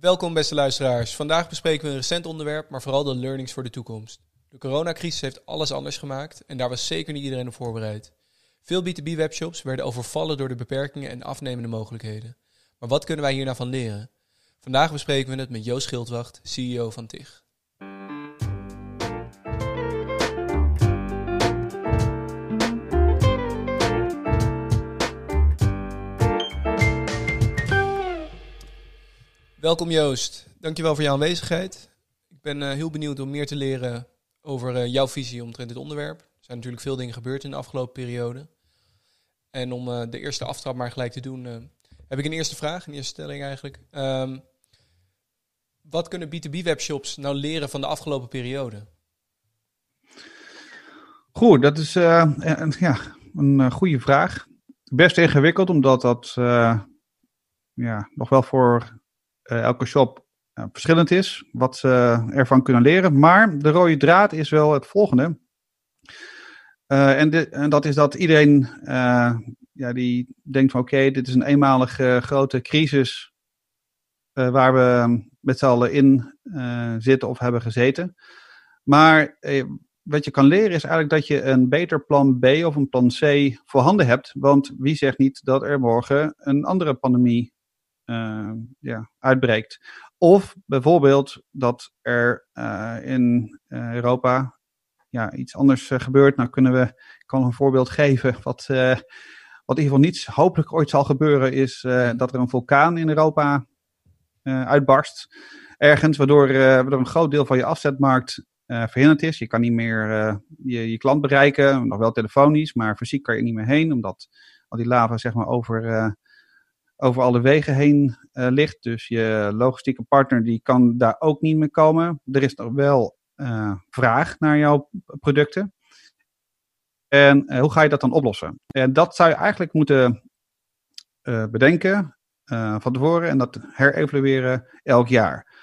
Welkom beste luisteraars. Vandaag bespreken we een recent onderwerp, maar vooral de learnings voor de toekomst. De coronacrisis heeft alles anders gemaakt en daar was zeker niet iedereen op voorbereid. Veel B2B webshops werden overvallen door de beperkingen en afnemende mogelijkheden. Maar wat kunnen wij hier nou van leren? Vandaag bespreken we het met Joost Schildwacht, CEO van TIG. Welkom Joost, dankjewel voor jouw aanwezigheid. Ik ben uh, heel benieuwd om meer te leren over uh, jouw visie omtrent dit onderwerp. Er zijn natuurlijk veel dingen gebeurd in de afgelopen periode. En om uh, de eerste aftrap maar gelijk te doen, heb ik een eerste vraag, een eerste stelling eigenlijk. Um, wat kunnen B2B-webshops nou leren van de afgelopen periode? Goed, dat is een, ja, een goede vraag. Best ingewikkeld, omdat dat ja, nog wel voor elke shop uh, verschillend is, wat ze ervan kunnen leren. Maar de rode draad is wel het volgende. En, en, dat is dat iedereen ja, die denkt van oké, dit is een eenmalige grote crisis waar we met z'n allen in zitten of hebben gezeten. Maar wat je kan leren is eigenlijk dat je een beter plan B of een plan C voorhanden hebt. Want wie zegt niet dat er morgen een andere pandemie ja, uitbreekt. Of bijvoorbeeld dat er uh, in uh, Europa ja, iets anders gebeurt. Nou kunnen we, ik kan een voorbeeld geven. Wat, wat in ieder geval niet hopelijk ooit zal gebeuren, is dat er een vulkaan in Europa uitbarst. Ergens, waardoor, waardoor een groot deel van je afzetmarkt verhinderd is. Je kan niet meer je, je klant bereiken, nog wel telefonisch, maar fysiek kan je niet meer heen, omdat al die lava zeg maar over over alle wegen heen uh, ligt. Dus je logistieke partner die kan daar ook niet meer komen. Er is nog wel uh, vraag naar jouw producten. En uh, hoe ga je dat dan oplossen? En dat zou je eigenlijk moeten bedenken van tevoren en dat herevalueren elk jaar.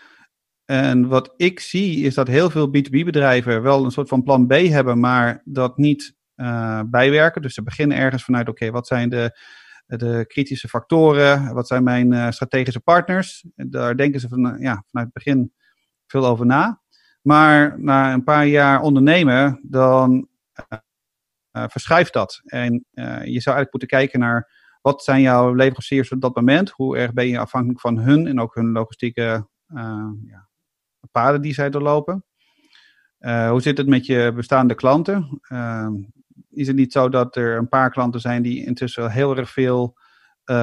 En wat ik zie is dat heel veel B2B-bedrijven wel een soort van plan B hebben, maar dat niet bijwerken. Dus ze beginnen ergens vanuit: oké, wat zijn de de kritische factoren, wat zijn mijn uh, strategische partners. Daar denken ze van, ja, vanuit het begin veel over na. Maar na een paar jaar ondernemen, dan uh, verschuift dat. En je zou eigenlijk moeten kijken naar wat zijn jouw leveranciers op dat moment? Hoe erg ben je afhankelijk van hun en ook hun logistieke ja, paden die zij doorlopen? hoe zit het met je bestaande klanten? Is het niet zo dat er een paar klanten zijn die intussen heel erg veel, uh,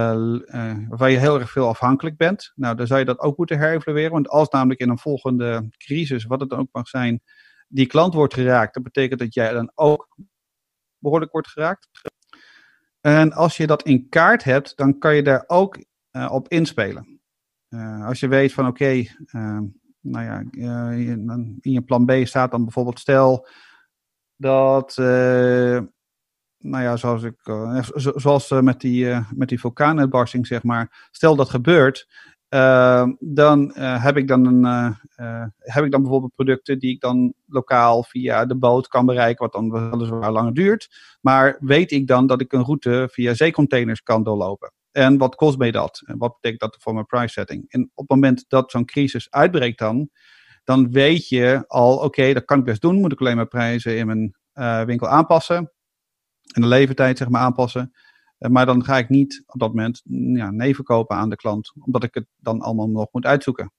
uh, waarvan je heel erg veel afhankelijk bent? Nou, dan zou je dat ook moeten herevalueren. Want als namelijk in een volgende crisis, wat het dan ook mag zijn, die klant wordt geraakt, dat betekent dat jij dan ook behoorlijk wordt geraakt. En als je dat in kaart hebt, dan kan je daar ook uh, op inspelen. als je weet van oké, nou ja, in je plan B staat dan bijvoorbeeld stel dat, uh, nou ja, zoals, ik, uh, zoals uh, met, die, met die vulkaanuitbarsting, zeg maar, stel dat gebeurt, dan heb ik dan, een, heb ik dan bijvoorbeeld producten die ik dan lokaal via de boot kan bereiken, wat dan weliswaar langer duurt. Maar weet ik dan dat ik een route via zeecontainers kan doorlopen? En wat kost mij dat? En wat betekent dat voor mijn price setting? En op het moment dat zo'n crisis uitbreekt dan, dan weet je al, oké, dat kan ik best doen. Moet ik alleen maar prijzen in mijn uh, winkel aanpassen. En de levertijd zeg maar aanpassen. Uh, maar dan ga ik niet op dat moment mm, ja, nee verkopen aan de klant. Omdat ik het dan allemaal nog moet uitzoeken.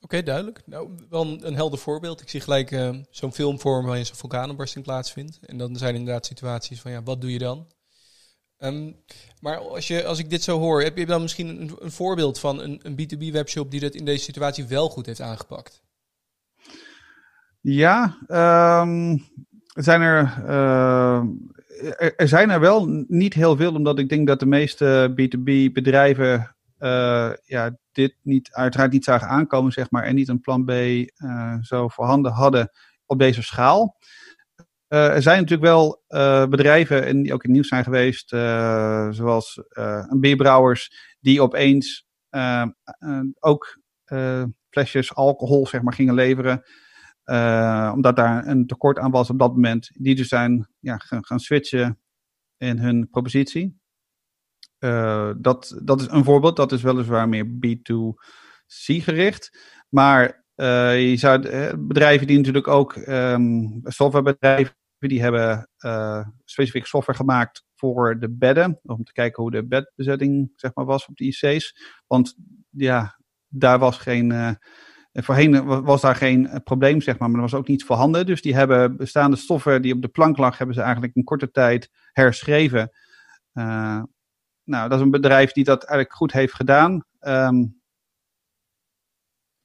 Oké, duidelijk. Nou, wel een, helder voorbeeld. Ik zie gelijk uh, zo'n filmvorm waarin zo'n vulkaanbarsting plaatsvindt. En dan zijn inderdaad situaties van, ja, wat doe je dan? Um, maar als, je, als ik dit zo hoor, heb je dan misschien een, een voorbeeld van een, een B2B-webshop die dat in deze situatie wel goed heeft aangepakt? Ja, um, zijn er, uh, er, zijn er wel niet heel veel, omdat ik denk dat de meeste B2B-bedrijven uh, ja, dit niet, uiteraard niet zagen aankomen, zeg maar, en niet een plan B uh, zo voorhanden hadden op deze schaal. Uh, er zijn natuurlijk wel uh, bedrijven en die ook in het nieuws zijn geweest, uh, zoals een bierbrouwers, die opeens ook flesjes alcohol zeg maar, gingen leveren. omdat daar een tekort aan was op dat moment. Die dus zijn ja, gaan, gaan switchen in hun propositie. dat, dat is een voorbeeld. Dat is weliswaar meer B2C gericht. Maar je zou bedrijven die natuurlijk ook um, softwarebedrijven die hebben uh, specifiek software gemaakt voor de bedden. Om te kijken hoe de bedbezetting zeg maar, was op de IC's. Want ja, daar was geen. Voorheen was daar geen eh, probleem, zeg maar, maar er was ook niets voorhanden. Dus die hebben bestaande software die op de plank lag, hebben ze eigenlijk in korte tijd herschreven. Nou, dat is een bedrijf die dat eigenlijk goed heeft gedaan. Um,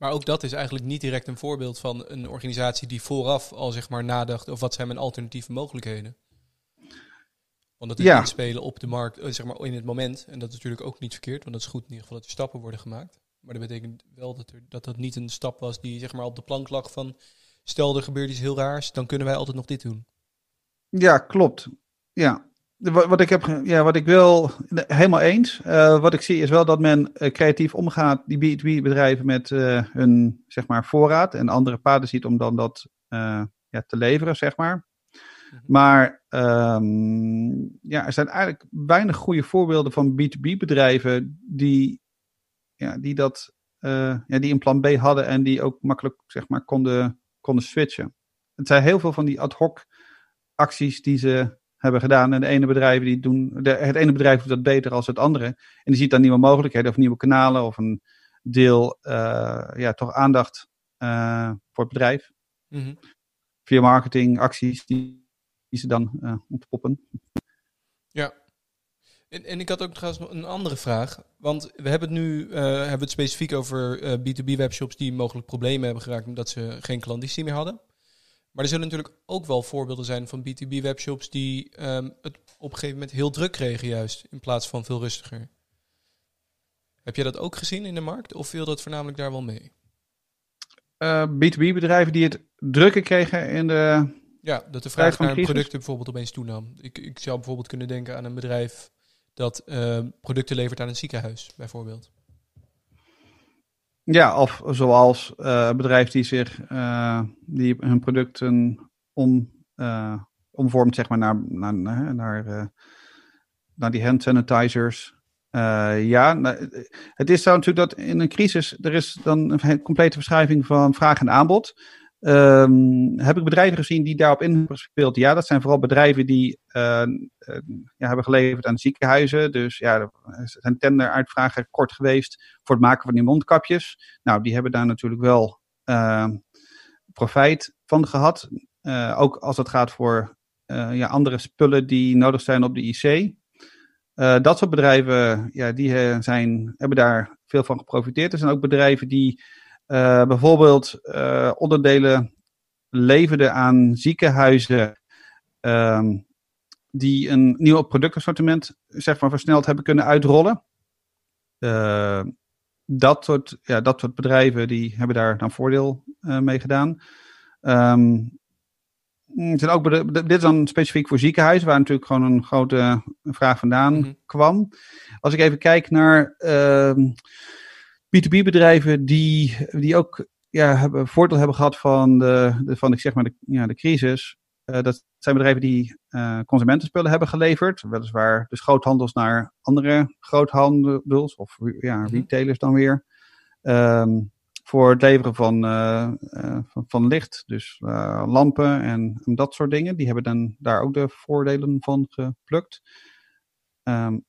maar ook dat is eigenlijk niet direct een voorbeeld van een organisatie die vooraf al zeg maar nadacht over wat zijn mijn alternatieve mogelijkheden. Want dat is ja. inspelen op de markt, eh, zeg maar in het moment. En dat is natuurlijk ook niet verkeerd, want dat is goed in ieder geval dat er stappen worden gemaakt. Maar dat betekent wel dat er, dat, dat niet een stap was die zeg maar op de plank lag van stel er gebeurt iets heel raars, dan kunnen wij altijd nog dit doen. Ja, klopt. Ja, wat ik, heb, ja, wat ik wil, helemaal eens. Uh, wat ik zie is wel dat men uh, creatief omgaat, die B2B-bedrijven, met uh, hun zeg maar, voorraad en andere paden ziet om dan dat ja, te leveren, zeg maar. Mhm. Maar um, ja, er zijn eigenlijk weinig goede voorbeelden van B2B-bedrijven die, ja, die, dat, ja, die een plan B hadden en die ook makkelijk zeg maar, konden, konden switchen. Het zijn heel veel van die ad hoc acties die ze hebben gedaan. En de ene bedrijven die doen, de, het ene bedrijf doet dat beter als het andere. En die ziet dan nieuwe mogelijkheden of nieuwe kanalen of een deel, uh, ja, toch aandacht uh, voor het bedrijf. Mm Via marketing, acties die, die ze dan uh, ontpoppen. Ja. En, en ik had ook trouwens een andere vraag. Want we hebben het nu hebben het specifiek over B2B webshops die mogelijk problemen hebben geraakt omdat ze geen klanditie meer hadden. Maar er zullen natuurlijk ook wel voorbeelden zijn van B2B webshops die um, het op een gegeven moment heel druk kregen juist, in plaats van veel rustiger. Heb jij dat ook gezien in de markt of viel dat voornamelijk daar wel mee? Uh, B2B bedrijven die het drukker kregen in de. Ja, dat de vraag naar producten bijvoorbeeld opeens toenam. Ik, ik zou bijvoorbeeld kunnen denken aan een bedrijf dat uh, producten levert aan een ziekenhuis, bijvoorbeeld. Ja, of zoals uh, bedrijf die zich uh, die hun producten om, uh, omvormt zeg maar naar, naar, naar, naar, naar die hand sanitizers. ja, nou, het is zo natuurlijk dat in een crisis er is dan een complete verschuiving van vraag en aanbod. Um, heb ik bedrijven gezien die daarop in hebben gespeeld? Ja, dat zijn vooral bedrijven die uh, ja, hebben geleverd aan ziekenhuizen. Dus ja, er zijn tenderuitvragen kort geweest voor het maken van die mondkapjes. Nou, die hebben daar natuurlijk wel uh, profijt van gehad. Uh, ook als het gaat voor ja, andere spullen die nodig zijn op de IC. dat soort bedrijven, ja, die zijn, hebben daar veel van geprofiteerd. Er zijn ook bedrijven die uh, bijvoorbeeld uh, onderdelen leverden aan ziekenhuizen um, die een nieuw productassortiment zeg maar, versneld hebben kunnen uitrollen. Uh, dat, soort, ja, dat soort bedrijven die hebben daar dan voordeel mee gedaan. Um, zijn ook, dit is dan specifiek voor ziekenhuizen, waar natuurlijk gewoon een grote vraag vandaan mm -hmm. kwam. Als ik even kijk naar uh, B2B-bedrijven die, die ook ja, hebben, voordeel hebben gehad van de, de, van de, zeg maar de, ja, de crisis. Uh, dat zijn bedrijven die uh, consumentenspullen hebben geleverd. Weliswaar dus groothandels naar andere groothandels of ja, mhm. retailers dan weer. Um, voor het leveren van, uh, van, van, licht, dus lampen en, en, dat soort dingen. Die hebben dan daar ook de voordelen van geplukt. Um,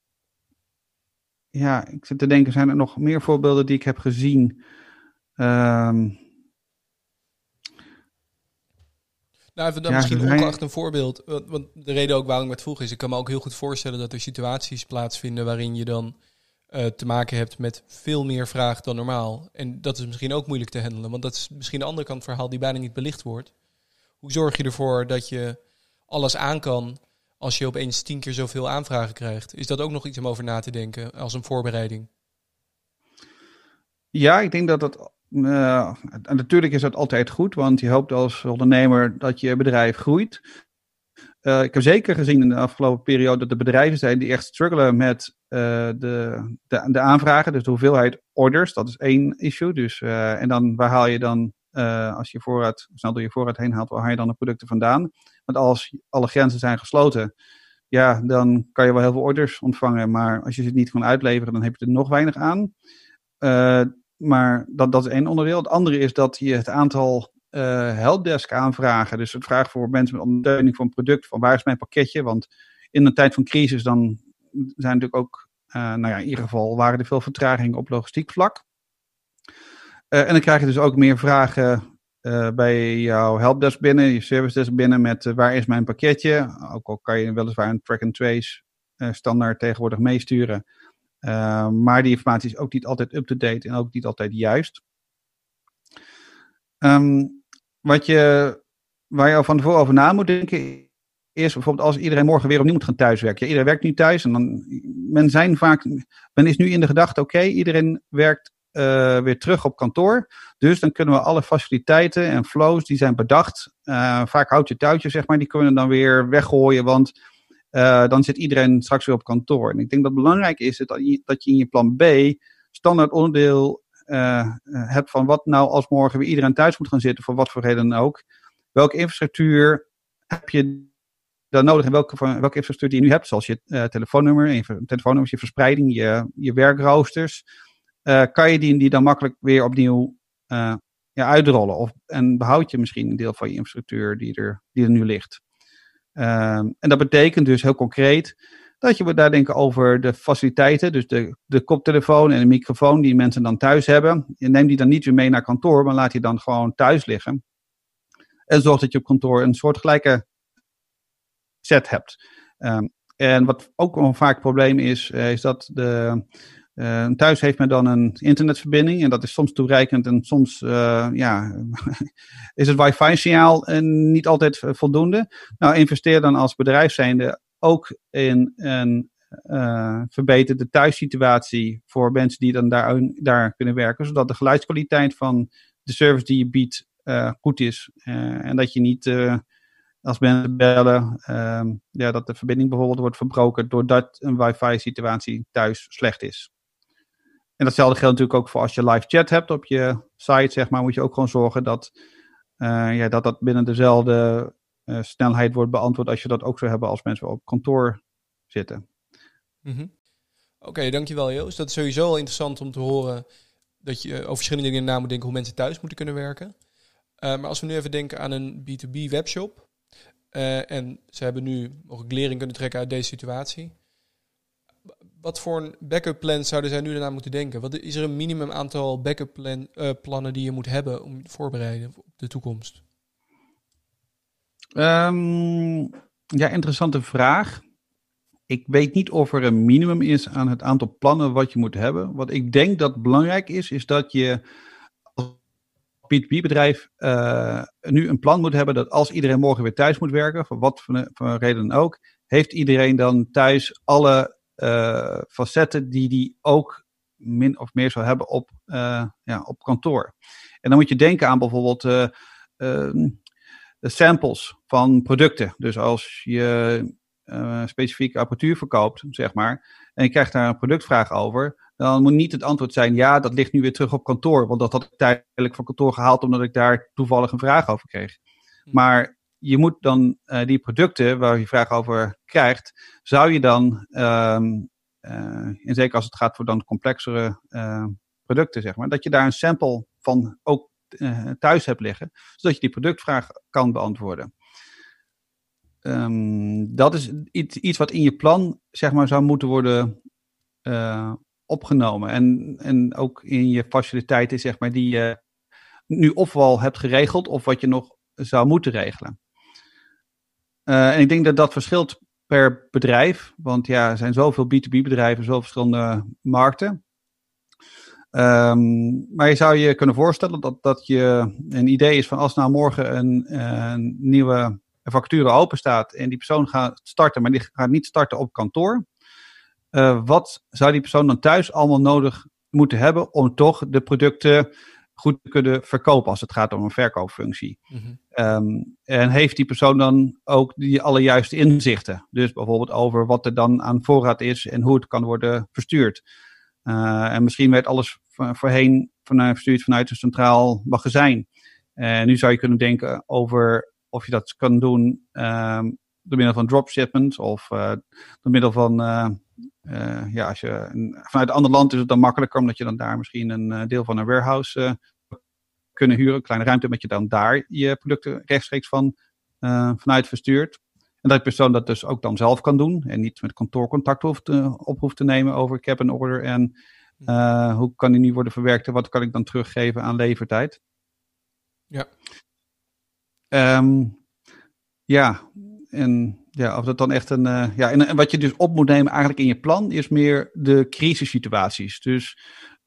ja, ik zit te denken, zijn er nog meer voorbeelden die ik heb gezien? Um, nou, even dan misschien ongeacht een voorbeeld. Want de reden ook waarom ik het vroeg is, ik kan me ook heel goed voorstellen dat er situaties plaatsvinden waarin je dan uh, te maken hebt met veel meer vraag dan normaal. En dat is misschien ook moeilijk te handelen, want dat is misschien de andere kant van het verhaal die bijna niet belicht wordt. Hoe zorg je ervoor dat je alles aan kan als je opeens tien keer zoveel aanvragen krijgt. Is dat ook nog iets om over na te denken als een voorbereiding? Ja, ik denk dat dat. Uh, natuurlijk is dat altijd goed, want je hoopt als ondernemer dat je bedrijf groeit. Uh, ik heb zeker gezien in de afgelopen periode dat er bedrijven zijn die echt struggelen met uh, de, de, de, aanvragen, dus de hoeveelheid orders. Dat is één issue. Dus, en dan waar haal je dan, als je voorraad, snel door je voorraad heen haalt, waar haal je dan de producten vandaan? Want als alle grenzen zijn gesloten, ja, dan kan je wel heel veel orders ontvangen. Maar als je ze niet kan uitleveren, dan heb je er nog weinig aan. Uh, maar dat, dat is één onderdeel. Het andere is dat je het aantal uh, helpdesk aanvragen, dus het vragen voor mensen met ondersteuning een product, van waar is mijn pakketje? Want in een tijd van crisis dan zijn natuurlijk ook, nou ja, in ieder geval waren er veel vertragingen op logistiek vlak. Uh, en dan krijg je dus ook meer vragen bij jouw helpdesk binnen, je service desk binnen met waar is mijn pakketje? Ook al kan je weliswaar een track and trace standaard tegenwoordig meesturen. Maar die informatie is ook niet altijd up-to-date en ook niet altijd juist. Um, wat je, waar je van tevoren over na moet denken, is bijvoorbeeld als iedereen morgen weer opnieuw moet gaan thuiswerken. Iedereen werkt nu thuis en dan, men zijn vaak, men is nu in de gedachte, oké, iedereen werkt uh, weer terug op kantoor. Dus dan kunnen we alle faciliteiten en flows die zijn bedacht, uh, vaak houd je touwtje zeg maar, die kunnen we dan weer weggooien, want uh, dan zit iedereen straks weer op kantoor. En ik denk dat belangrijk is dat je, dat je in je plan B standaard onderdeel hebt van wat nou als morgen weer iedereen thuis moet gaan zitten, voor wat voor reden dan ook. Welke infrastructuur heb je dan nodig en welke, welke infrastructuur die je nu hebt, zoals je telefoonnummer, je telefoonnummers, je verspreiding, je, je werkroosters. Uh, kan je die, die dan makkelijk weer opnieuw uh, ja, uitrollen? Of, en behoud je misschien een deel van je infrastructuur die er, die er nu ligt? Um, en dat betekent dus heel concreet dat je daar denken over de faciliteiten, dus de, de koptelefoon en de microfoon die mensen dan thuis hebben. Je neemt die dan niet weer mee naar kantoor, maar laat die dan gewoon thuis liggen. En zorg dat je op kantoor een soortgelijke set hebt. Um, en wat ook een vaak probleem is, uh, is dat de, uh, thuis heeft men dan een internetverbinding en dat is soms toereikend en soms uh, ja, is het wifi-signaal niet altijd voldoende. Nou, investeer dan als bedrijf zijnde ook in een verbeterde thuissituatie voor mensen die dan daar, kunnen werken, zodat de geluidskwaliteit van de service die je biedt goed is en dat je niet als mensen bellen, uh, ja, dat de verbinding bijvoorbeeld wordt verbroken doordat een wifi-situatie thuis slecht is. En datzelfde geldt natuurlijk ook voor als je live chat hebt op je site, zeg maar, moet je ook gewoon zorgen dat uh, ja, dat, dat binnen dezelfde uh, snelheid wordt beantwoord als je dat ook zou hebben als mensen op kantoor zitten. Mm. Oké, dankjewel Joost. Dat is sowieso wel interessant om te horen dat je over verschillende dingen na moet denken hoe mensen thuis moeten kunnen werken. Maar als we nu even denken aan een B2B webshop. En ze hebben nu mogelijk lering kunnen trekken uit deze situatie wat voor een backup plan zouden zij nu daarna moeten denken? Wat is er een minimum aantal backup plan, uh, plannen die je moet hebben om te voorbereiden op de toekomst? Um, ja, interessante vraag. Ik weet niet of er een minimum is aan het aantal plannen wat je moet hebben. Wat ik denk dat belangrijk is, is dat je als B2B-bedrijf uh, nu een plan moet hebben dat als iedereen morgen weer thuis moet werken, voor wat voor, reden dan ook, heeft iedereen dan thuis alle facetten die die ook min of meer zou hebben op, uh, ja, op kantoor. En dan moet je denken aan bijvoorbeeld uh, de samples van producten. Dus als je specifieke apparatuur verkoopt, zeg maar, en je krijgt daar een productvraag over, dan moet niet het antwoord zijn: ja, dat ligt nu weer terug op kantoor, want dat had ik tijdelijk van kantoor gehaald omdat ik daar toevallig een vraag over kreeg. Hm. Maar je moet dan uh, die producten waar je vraag over krijgt, zou je dan, um, uh, en zeker als het gaat voor dan complexere uh, producten, zeg maar, dat je daar een sample van ook thuis hebt liggen, zodat je die productvraag kan beantwoorden. Um, dat is iets, iets wat in je plan, zeg maar, zou moeten worden opgenomen. En, en ook in je faciliteiten, zeg maar, die je nu ofwel hebt geregeld, of wat je nog zou moeten regelen. Uh, en ik denk dat dat verschilt per bedrijf. Want ja, er zijn zoveel B2B-bedrijven, zoveel verschillende markten. Um, maar je zou je kunnen voorstellen dat, dat je een idee is van als nou morgen een, een nieuwe vacature open staat en die persoon gaat starten, maar die gaat niet starten op kantoor. Uh, wat zou die persoon dan thuis allemaal nodig moeten hebben om toch de producten goed kunnen verkopen als het gaat om een verkoopfunctie. Mm um, en heeft die persoon dan ook die alle juiste inzichten? Dus bijvoorbeeld over wat er dan aan voorraad is en hoe het kan worden verstuurd. Uh, en misschien werd alles voorheen vanuit, verstuurd vanuit een centraal magazijn. En nu zou je kunnen denken over of je dat kan doen um, door middel van dropshipment of door middel van, ja, als je vanuit een ander land is het dan makkelijker, omdat je dan daar misschien een deel van een warehouse kunnen huren, een kleine ruimte, met je dan daar je producten rechtstreeks van vanuit verstuurt. En dat die persoon dat dus ook dan zelf kan doen en niet met kantoorcontact hoeft te, op hoeft te nemen over ik heb een order en uh, hoe kan die nu worden verwerkt en wat kan ik dan teruggeven aan levertijd. Ja. Um, ja, en ja, of dat dan echt een. Uh, ja, en, en, wat je dus op moet nemen eigenlijk in je plan is meer de crisissituaties. Dus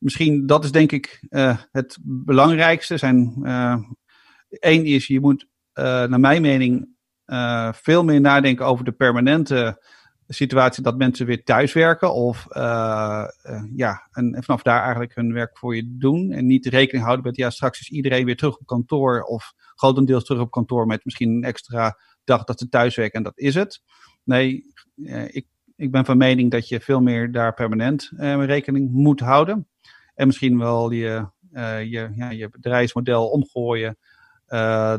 misschien dat is denk ik uh, het belangrijkste. Zijn, één is, je moet naar mijn mening veel meer nadenken over de permanente situatie dat mensen weer thuiswerken. Of ja, en, vanaf daar eigenlijk hun werk voor je doen. En niet rekening houden met, ja, straks is iedereen weer terug op kantoor. Of grotendeels terug op kantoor met misschien een extra dag dat ze thuiswerken en dat is het. Nee, ik, ik ben van mening dat je veel meer daar permanent rekening moet houden. En misschien wel je, je, ja, je bedrijfsmodel omgooien.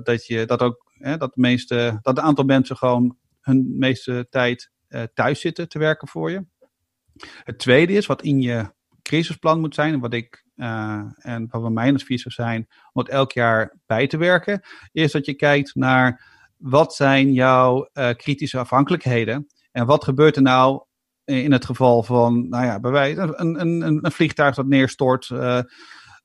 dat je dat ook Hè, dat, de meeste, dat een aantal mensen gewoon hun meeste tijd uh, thuis zitten te werken voor je. Het tweede is wat in je crisisplan moet zijn, wat ik en wat mijn advies zou zijn om het elk jaar bij te werken, is dat je kijkt naar wat zijn jouw kritische afhankelijkheden en wat gebeurt er nou in het geval van, nou ja, bij wijze een, een, een vliegtuig dat neerstort. Uh,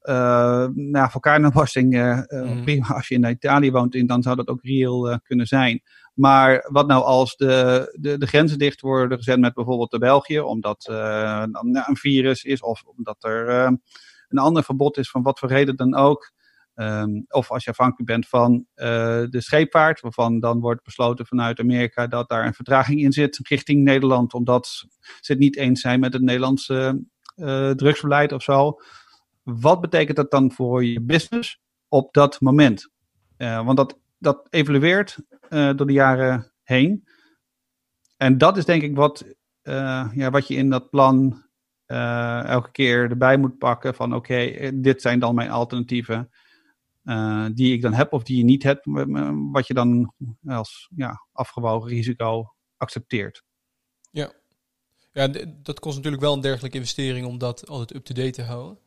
uh, nou, vulkaanopwassing, uh, mm. prima. Als je in Italië woont, dan zou dat ook reëel kunnen zijn. Maar wat nou als de, de, de, grenzen dicht worden gezet met bijvoorbeeld de België, omdat uh, een virus is of omdat er een ander verbod is van wat voor reden dan ook. Um, of als je afhankelijk bent van uh, de scheepvaart, waarvan dan wordt besloten vanuit Amerika dat daar een vertraging in zit richting Nederland, omdat ze het niet eens zijn met het Nederlandse uh, drugsbeleid of zo wat betekent dat dan voor je business op dat moment? Uh, want dat, dat evolueert door de jaren heen. En dat is denk ik wat, ja, wat je in dat plan elke keer erbij moet pakken. Van oké, dit zijn dan mijn alternatieven. Die ik dan heb of die je niet hebt. Wat je dan als ja, afgewogen risico accepteert. Ja. ja, dat kost natuurlijk wel een dergelijke investering om dat altijd up-to-date te houden.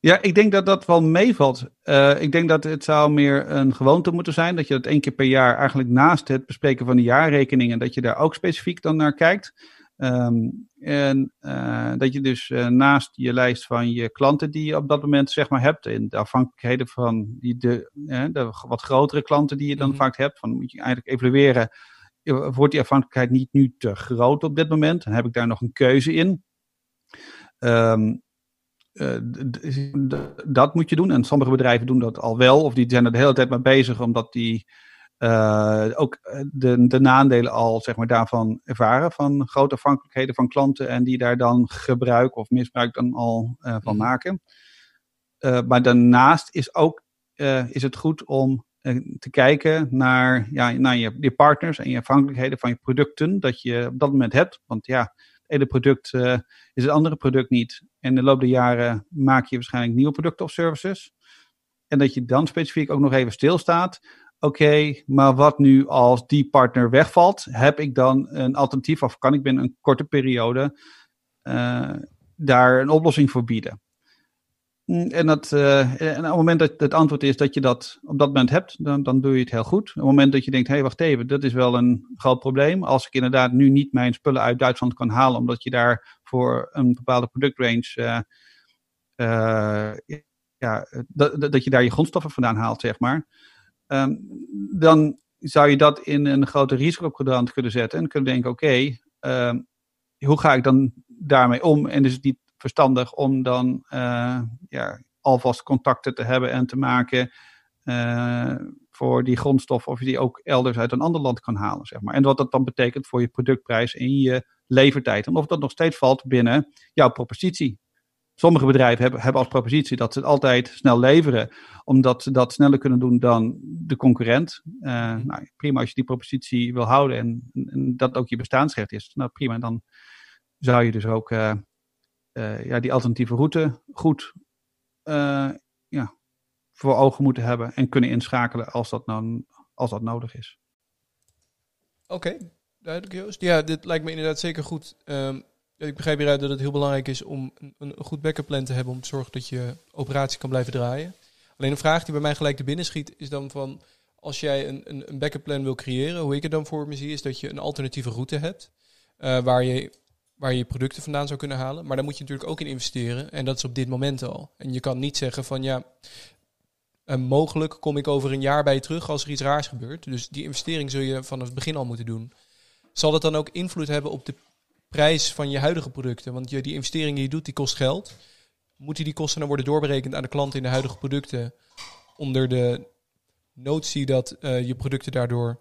Ja, ik denk dat dat wel meevalt. Uh, ik denk dat het zou meer een gewoonte moeten zijn. Dat je dat één keer per jaar eigenlijk naast het bespreken van de jaarrekeningen, dat je daar ook specifiek dan naar kijkt. Um, en uh, dat je dus uh, naast je lijst van je klanten die je op dat moment zeg maar hebt, in de afhankelijkheden van die de, de wat grotere klanten die je dan mm -hmm. vaak hebt, van moet je eigenlijk evalueren, wordt die afhankelijkheid niet nu te groot op dit moment? Dan heb ik daar nog een keuze in. Um, uh, dat moet je doen. En sommige bedrijven doen dat al wel, of die zijn er de hele tijd mee bezig, omdat die uh, ook eh, de, de nadelen al zeg maar, daarvan ervaren, van grote afhankelijkheden van klanten, en die daar dan gebruik of misbruik dan al uh, van mhm. maken. maar daarnaast is, ook, is het goed om te kijken naar, ja, naar je, je partners en je afhankelijkheden van je producten dat je op dat moment hebt. Want ja, het ene product is het andere product niet. En in de loop der jaren maak je waarschijnlijk nieuwe producten of services. En dat je dan specifiek ook nog even stilstaat. Oké, maar wat nu als die partner wegvalt? Heb ik dan een alternatief of kan ik binnen een korte periode uh, daar een oplossing voor bieden? Mm, en, dat, uh, en op het moment dat het antwoord is dat je dat op dat moment hebt, dan, dan doe je het heel goed. Op het moment dat je denkt, hé, hey, wacht even, dat is wel een groot probleem. Als ik inderdaad nu niet mijn spullen uit Duitsland kan halen, omdat je daar voor een bepaalde productrange, uh, uh, ja, dat, dat je daar je grondstoffen vandaan haalt, zeg maar. Um, dan zou je dat in een grote risicoquadrant kunnen zetten en kunnen denken, oké, uh, hoe ga ik dan daarmee om? En is het niet verstandig om dan uh, ja, alvast contacten te hebben en te maken uh, voor die grondstof of je die ook elders uit een ander land kan halen, zeg maar. En wat dat dan betekent voor je productprijs en je levertijd. En of dat nog steeds valt binnen jouw propositie. Sommige bedrijven hebben, hebben als propositie dat ze het altijd snel leveren, omdat ze dat sneller kunnen doen dan de concurrent. Uh, nou, prima als je die propositie wil houden en, en, dat ook je bestaansrecht is. Nou prima, dan zou je dus ook uh, uh, ja, die alternatieve route goed ja, voor ogen moeten hebben en kunnen inschakelen als dat, nou, als dat nodig is. Oké, duidelijk Joost. Ja, dit lijkt me inderdaad zeker goed. Ehm, ik begrijp hieruit dat het heel belangrijk is om een, een goed backup plan te hebben om te zorgen dat je operatie kan blijven draaien. Alleen een vraag die bij mij gelijk te binnen schiet is dan van als jij een, een, een backup plan wil creëren, hoe ik het dan voor me zie, is dat je een alternatieve route hebt uh, waar je waar je producten vandaan zou kunnen halen. Maar daar moet je natuurlijk ook in investeren. En dat is op dit moment al. En je kan niet zeggen van ja, uh, mogelijk kom ik over een jaar bij je terug als er iets raars gebeurt. Dus die investering zul je vanaf het begin al moeten doen. Zal dat dan ook invloed hebben op de prijs van je huidige producten? Want je, die investering die je doet, die kost geld. Moeten die kosten dan worden doorberekend aan de klant in de huidige producten? Onder de notie dat uh, je producten daardoor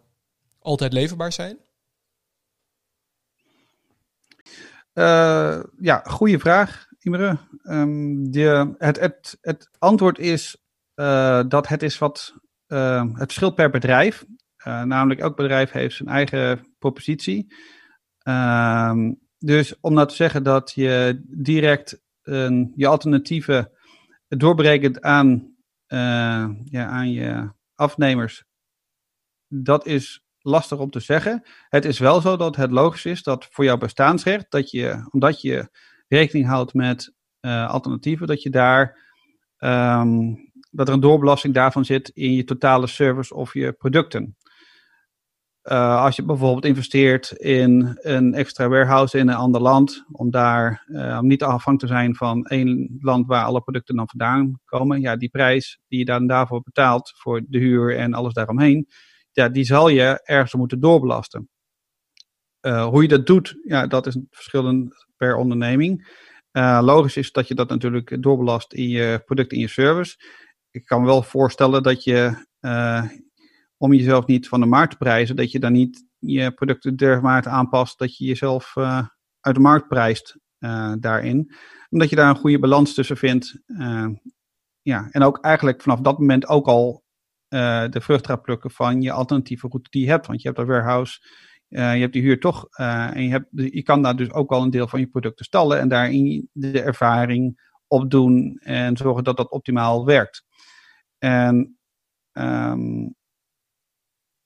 altijd leverbaar zijn? Uh, ja, goede vraag, Imre. Um, de, het, antwoord is uh, dat het is wat uh, het verschilt per bedrijf. namelijk elk bedrijf heeft zijn eigen propositie. Um, dus om nou te zeggen dat je direct je alternatieven doorberekent aan, ja, aan je afnemers, dat is lastig om te zeggen. Het is wel zo dat het logisch is dat voor jouw bestaansrecht, dat je, omdat je rekening houdt met uh, alternatieven, dat je daar um, dat er een doorbelasting daarvan zit in je totale service of je producten. Uh, als je bijvoorbeeld investeert in een extra warehouse in een ander land, om daar uh, om niet afhankelijk te zijn van één land waar alle producten dan vandaan komen, ja, die prijs die je dan daarvoor betaalt voor de huur en alles daaromheen, ja, die zal je ergens moeten doorbelasten. Uh, hoe je dat doet, ja, dat is verschillend per onderneming. Logisch is dat je dat natuurlijk doorbelast in je product, in je service. Ik kan me wel voorstellen dat je, om jezelf niet van de markt te prijzen, dat je dan niet je producten dermate aanpast dat je jezelf uit de markt prijst daarin. Omdat je daar een goede balans tussen vindt. ja, en ook eigenlijk vanaf dat moment ook al de vrucht gaat plukken van je alternatieve route die je hebt. Want je hebt een warehouse, je hebt die huur toch. En je, hebt, je kan daar dus ook al een deel van je producten stallen en daarin de ervaring opdoen en zorgen dat dat optimaal werkt. En um,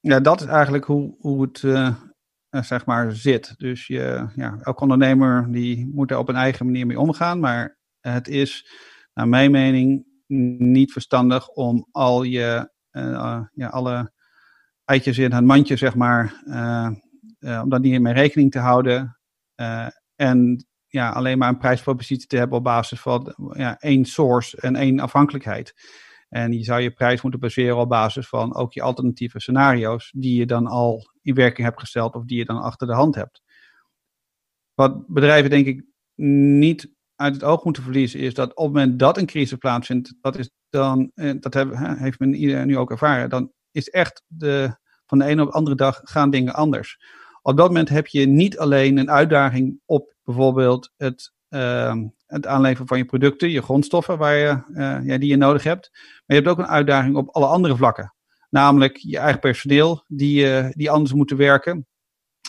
ja, dat is eigenlijk hoe, hoe het zeg maar zit. Dus je, ja, elke ondernemer die moet er op een eigen manier mee omgaan. Maar het is, naar mijn mening, niet verstandig om al je uh, ja, alle eitjes in het mandje, zeg maar, om daar niet mee rekening te houden. en ja, alleen maar een prijspropositie te hebben op basis van ja, één source en één afhankelijkheid. En je zou je prijs moeten baseren op basis van ook je alternatieve scenario's, die je dan al in werking hebt gesteld of die je dan achter de hand hebt. Wat bedrijven denk ik niet uit het oog moeten verliezen is dat op het moment dat een crisis plaatsvindt, dat is dan, eh, dat heeft men nu ook ervaren, dan is echt de, van de ene op de andere dag gaan dingen anders. Op dat moment heb je niet alleen een uitdaging op bijvoorbeeld het, uh, het aanleveren van je producten, je grondstoffen waar je, uh, ja, die je nodig hebt. Maar je hebt ook een uitdaging op alle andere vlakken. Namelijk je eigen personeel die, uh, die anders moeten werken.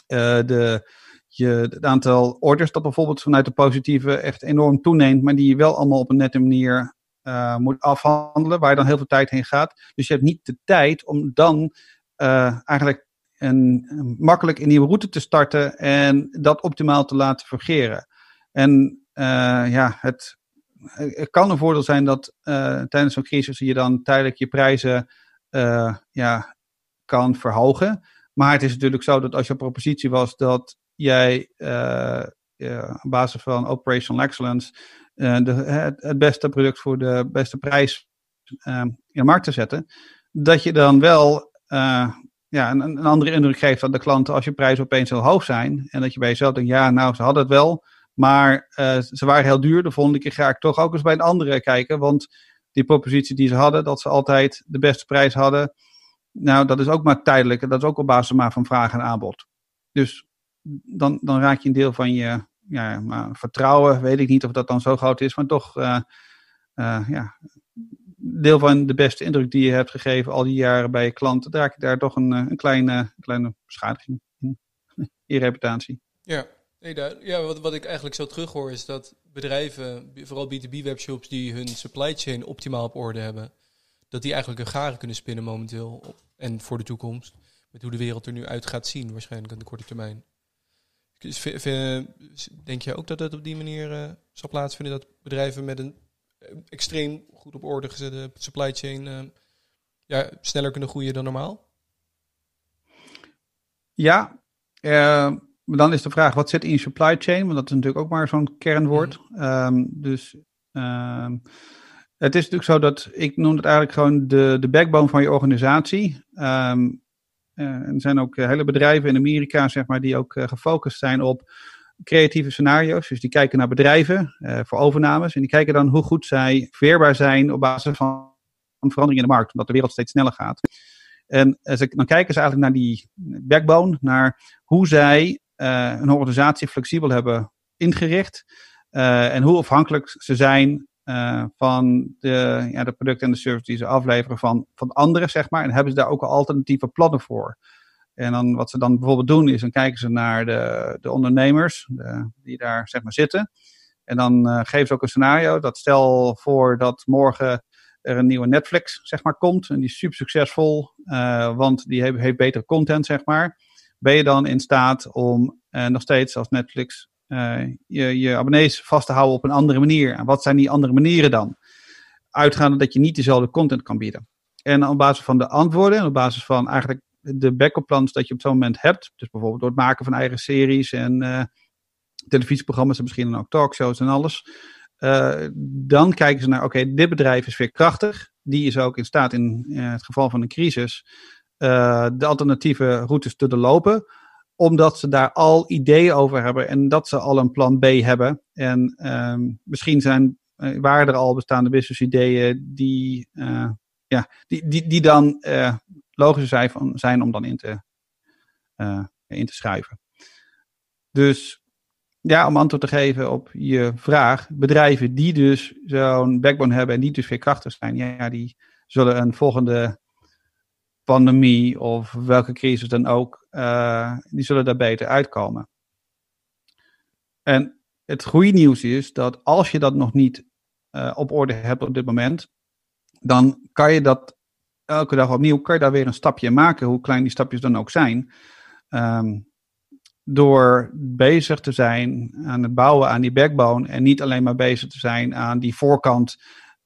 de, je, het aantal orders dat bijvoorbeeld vanuit de positieve echt enorm toeneemt, maar die je wel allemaal op een nette manier moet afhandelen, waar je dan heel veel tijd heen gaat. Dus je hebt niet de tijd om dan eigenlijk een, makkelijk een nieuwe route te starten en dat optimaal te laten fungeren. En ja, het, kan een voordeel zijn dat tijdens zo'n crisis je dan tijdelijk je prijzen ja, kan verhogen. Maar het is natuurlijk zo dat als je propositie was dat jij op basis van operational excellence het, het, beste product voor de beste prijs in de markt te zetten, dat je dan wel ja, een, een, andere indruk geeft aan de klanten als je prijzen opeens heel hoog zijn. En dat je bij jezelf denkt, ja, nou, ze hadden het wel, maar ze waren heel duur. De volgende keer ga ik toch ook eens bij een andere kijken, want die propositie die ze hadden, dat ze altijd de beste prijs hadden, nou, dat is ook maar tijdelijk. Dat is ook op basis maar van vraag en aanbod. Dus dan, dan raak je een deel van je ja, maar vertrouwen, weet ik niet of dat dan zo groot is, maar toch uh, ja, deel van de beste indruk die je hebt gegeven al die jaren bij je klanten, raak je daar toch een, eh, een kleine, kleine beschadiging in, in reputatie. Ja, nee, daar, ja wat, wat ik eigenlijk zo terughoor is dat bedrijven, vooral B2B-webshops die hun supply chain optimaal op orde hebben, dat die eigenlijk een garen kunnen spinnen momenteel en voor de toekomst. met hoe de wereld er nu uit gaat zien, waarschijnlijk aan de korte termijn. Dus denk jij ook dat het op die manier uh, zal plaatsvinden dat bedrijven met een extreem goed op orde gezette supply chain ja, sneller kunnen groeien dan normaal? Ja, dan is de vraag, wat zit in je supply chain? Want dat is natuurlijk ook maar zo'n kernwoord. Mhm. Ehm, dus ehm, het is natuurlijk zo dat, ik noem het eigenlijk gewoon de, de backbone van je organisatie. Um, er zijn ook hele bedrijven in Amerika, zeg maar, die ook uh, gefocust zijn op creatieve scenario's. Dus die kijken naar bedrijven uh, voor overnames. En die kijken dan hoe goed zij veerbaar zijn op basis van verandering in de markt. Omdat de wereld steeds sneller gaat. En dan kijken ze eigenlijk naar die backbone, naar hoe zij uh, een organisatie flexibel hebben ingericht. Uh, en hoe afhankelijk ze zijn uh, van de, ja, de producten en de services die ze afleveren van, van anderen, zeg maar. En hebben ze daar ook al alternatieve plannen voor. En dan, wat ze dan bijvoorbeeld doen, is dan kijken ze naar de, de ondernemers de, die daar zeg maar zitten. En dan uh, geven ze ook een scenario. Dat stel voor dat morgen er een nieuwe Netflix zeg maar, komt. En die is super succesvol, uh, want die heeft, heeft betere content, zeg maar ben je dan in staat om uh, nog steeds als Netflix uh, je, je abonnees vast te houden op een andere manier. En wat zijn die andere manieren dan? Uitgaande dat je niet dezelfde content kan bieden. En op basis van de antwoorden en op basis van eigenlijk de backup plans dat je op zo'n moment hebt, dus bijvoorbeeld door het maken van eigen series en uh, televisieprogramma's en misschien ook talkshows en alles, dan kijken ze naar, oké, dit bedrijf is weer krachtig, die is ook in staat in het geval van een crisis uh, de alternatieve routes te doorlopen. Omdat ze daar al ideeën over hebben en dat ze al een plan B hebben. En um, misschien zijn, uh, waren er al bestaande business ideeën die, uh, ja, die, die, die dan logischer zijn, van, zijn om dan in te, in te schrijven. Dus ja, om antwoord te geven op je vraag. Bedrijven die dus zo'n backbone hebben en die dus weer krachtig zijn, ja, die zullen een volgende pandemie of welke crisis dan ook, uh, die zullen daar beter uitkomen. En het goede nieuws is dat als je dat nog niet uh, op orde hebt op dit moment, dan kan je dat elke dag opnieuw, kan je daar weer een stapje maken, hoe klein die stapjes dan ook zijn. Um, door bezig te zijn aan het bouwen aan die backbone en niet alleen maar bezig te zijn aan die voorkant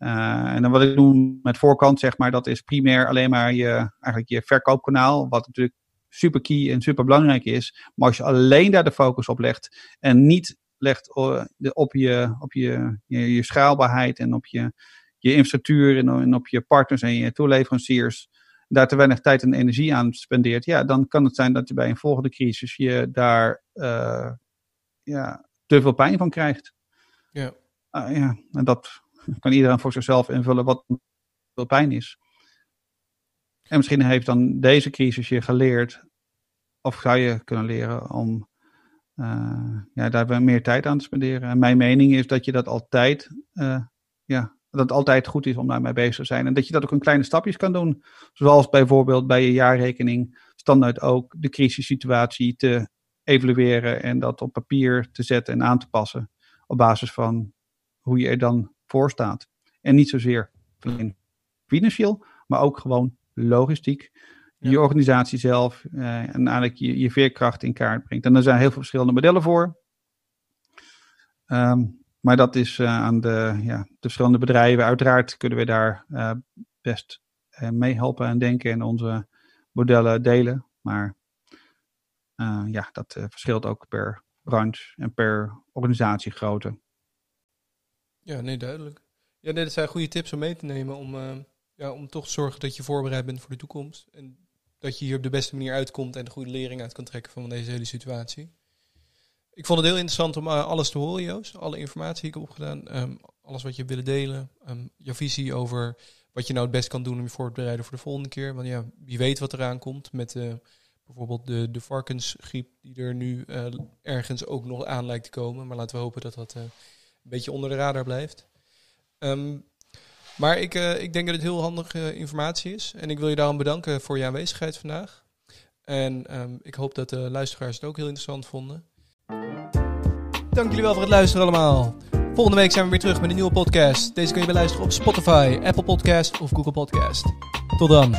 en dan wat ik doe met voorkant, zeg maar, dat is primair alleen maar je, eigenlijk je verkoopkanaal. Wat natuurlijk super key en super belangrijk is. Maar als je alleen daar de focus op legt en niet legt op je, op je, je, je schaalbaarheid en op je, je infrastructuur en, en op je partners en je toeleveranciers, daar te weinig tijd en energie aan spendeert, ja, dan kan het zijn dat je bij een volgende crisis je daar uh, ja, te veel pijn van krijgt. Ja. Uh, ja, en dat, kan iedereen voor zichzelf invullen wat veel pijn is. En misschien heeft dan deze crisis je geleerd, of zou je kunnen leren om uh, ja, daar meer tijd aan te spenderen. En mijn mening is dat je dat altijd, uh, ja, dat het altijd goed is om daarmee bezig te zijn. En dat je dat ook in kleine stapjes kan doen. Zoals bijvoorbeeld bij je jaarrekening standaard ook de crisissituatie te evalueren en dat op papier te zetten en aan te passen. Op basis van hoe je er dan voor staat. En niet zozeer financieel, maar ook gewoon logistiek. Je organisatie zelf uh, en eigenlijk je, je veerkracht in kaart brengt. En er zijn heel veel verschillende modellen voor. Um, maar dat is uh, aan de, ja, de verschillende bedrijven. Uiteraard kunnen we daar uh, best mee helpen en denken en onze modellen delen. Maar ja, dat verschilt ook per branche en per organisatiegrootte. Ja, nee, duidelijk. Ja, nee, dat zijn goede tips om mee te nemen om, uh, ja, om toch te zorgen dat je voorbereid bent voor de toekomst. En dat je hier op de beste manier uitkomt en de goede lering uit kan trekken van deze hele situatie. Ik vond het heel interessant om uh, alles te horen, Joost. Alle informatie die ik heb opgedaan. Um, alles wat je willen delen. Um, jouw visie over wat je nou het best kan doen om je voor te bereiden voor de volgende keer. Want ja, wie weet wat eraan komt met uh, bijvoorbeeld de, de varkensgriep die er nu ergens ook nog aan lijkt te komen. Maar laten we hopen dat dat een beetje onder de radar blijft. Um, maar ik, uh, ik denk dat het heel handige uh, informatie is. En ik wil je daarom bedanken voor je aanwezigheid vandaag. En um, ik hoop dat de luisteraars het ook heel interessant vonden. Dank jullie wel voor het luisteren allemaal. Volgende week zijn we weer terug met een nieuwe podcast. Deze kun je beluisteren op Spotify, Apple Podcast of Google Podcast. Tot dan.